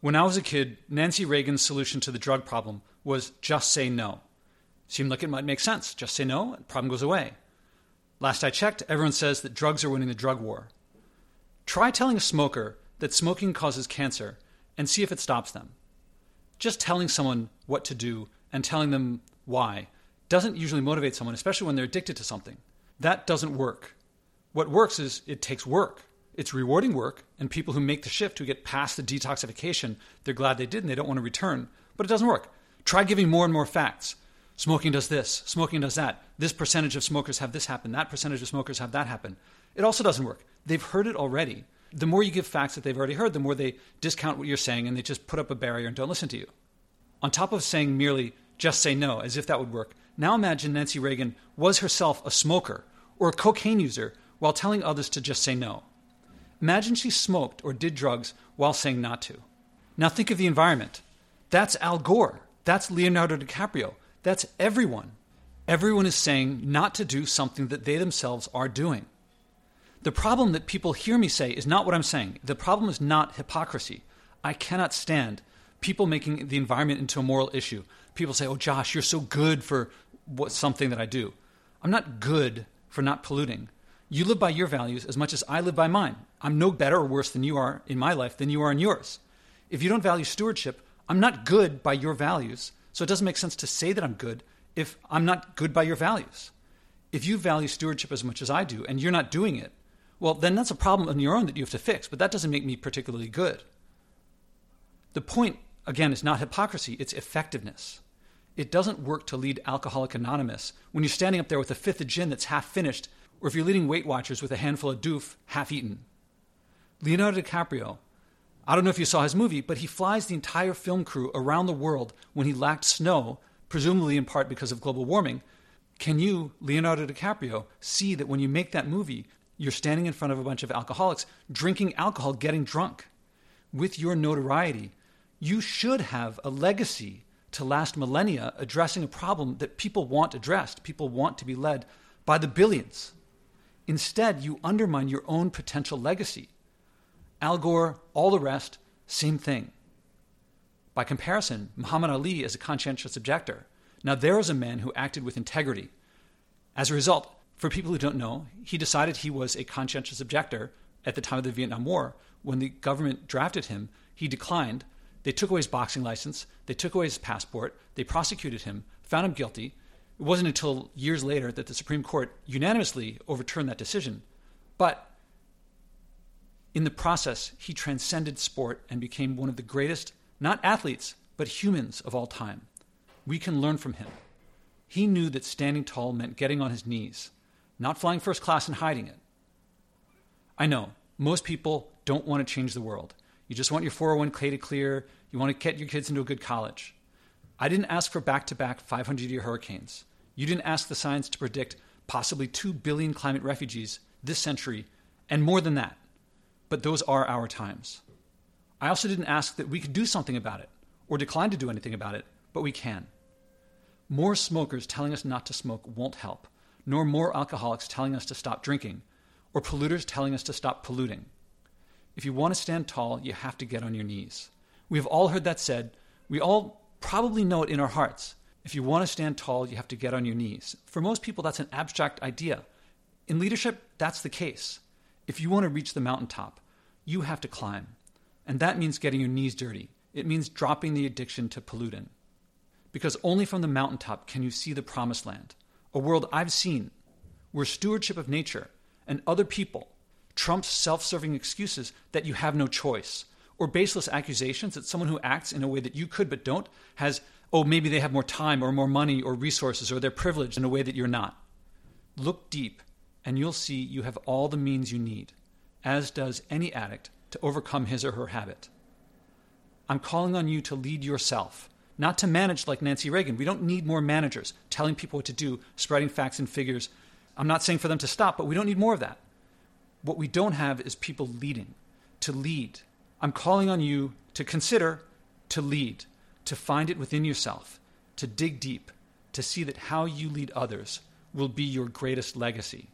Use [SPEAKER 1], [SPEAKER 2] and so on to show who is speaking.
[SPEAKER 1] When I was a kid, Nancy Reagan's solution to the drug problem was just say no. Seemed like it might make sense. Just say no, and problem goes away. Last I checked, everyone says that drugs are winning the drug war. Try telling a smoker that smoking causes cancer and see if it stops them. Just telling someone what to do and telling them why doesn't usually motivate someone, especially when they're addicted to something. That doesn't work. What works is it takes work. It's rewarding work, and people who make the shift, who get past the detoxification, they're glad they did and they don't want to return. But it doesn't work. Try giving more and more facts. Smoking does this, smoking does that. This percentage of smokers have this happen, that percentage of smokers have that happen. It also doesn't work. They've heard it already. The more you give facts that they've already heard, the more they discount what you're saying and they just put up a barrier and don't listen to you. On top of saying merely, just say no, as if that would work, now imagine Nancy Reagan was herself a smoker or a cocaine user while telling others to just say no. Imagine she smoked or did drugs while saying not to. Now think of the environment. That's Al Gore. That's Leonardo DiCaprio. That's everyone. Everyone is saying not to do something that they themselves are doing. The problem that people hear me say is not what I'm saying. The problem is not hypocrisy. I cannot stand people making the environment into a moral issue. People say, "Oh, Josh, you're so good for what something that I do." I'm not good for not polluting. You live by your values as much as I live by mine. I'm no better or worse than you are in my life than you are in yours. If you don't value stewardship, I'm not good by your values. So it doesn't make sense to say that I'm good if I'm not good by your values. If you value stewardship as much as I do and you're not doing it, well, then that's a problem on your own that you have to fix, but that doesn't make me particularly good. The point, again, is not hypocrisy, it's effectiveness. It doesn't work to lead Alcoholic Anonymous when you're standing up there with a fifth of gin that's half finished, or if you're leading Weight Watchers with a handful of doof half eaten. Leonardo DiCaprio, I don't know if you saw his movie, but he flies the entire film crew around the world when he lacked snow, presumably in part because of global warming. Can you, Leonardo DiCaprio, see that when you make that movie, you're standing in front of a bunch of alcoholics, drinking alcohol, getting drunk? With your notoriety, you should have a legacy to last millennia addressing a problem that people want addressed, people want to be led by the billions. Instead, you undermine your own potential legacy. Al Gore, all the rest, same thing. By comparison, Muhammad Ali is a conscientious objector. Now, there is a man who acted with integrity. As a result, for people who don't know, he decided he was a conscientious objector at the time of the Vietnam War. When the government drafted him, he declined. They took away his boxing license, they took away his passport, they prosecuted him, found him guilty. It wasn't until years later that the Supreme Court unanimously overturned that decision. But in the process, he transcended sport and became one of the greatest, not athletes, but humans of all time. We can learn from him. He knew that standing tall meant getting on his knees, not flying first class and hiding it. I know, most people don't want to change the world. You just want your 401k to clear, you want to get your kids into a good college. I didn't ask for back to back 500 year hurricanes. You didn't ask the science to predict possibly 2 billion climate refugees this century, and more than that but those are our times. I also didn't ask that we could do something about it or decline to do anything about it, but we can. More smokers telling us not to smoke won't help, nor more alcoholics telling us to stop drinking, or polluters telling us to stop polluting. If you want to stand tall, you have to get on your knees. We have all heard that said. We all probably know it in our hearts. If you want to stand tall, you have to get on your knees. For most people, that's an abstract idea. In leadership, that's the case. If you want to reach the mountaintop, you have to climb. And that means getting your knees dirty. It means dropping the addiction to pollutant. Because only from the mountaintop can you see the promised land, a world I've seen where stewardship of nature and other people trumps self serving excuses that you have no choice, or baseless accusations that someone who acts in a way that you could but don't has, oh, maybe they have more time or more money or resources or they're privileged in a way that you're not. Look deep and you'll see you have all the means you need, as does any addict, to overcome his or her habit. I'm calling on you to lead yourself, not to manage like Nancy Reagan. We don't need more managers telling people what to do, spreading facts and figures. I'm not saying for them to stop, but we don't need more of that. What we don't have is people leading, to lead. I'm calling on you to consider, to lead, to find it within yourself, to dig deep, to see that how you lead others will be your greatest legacy.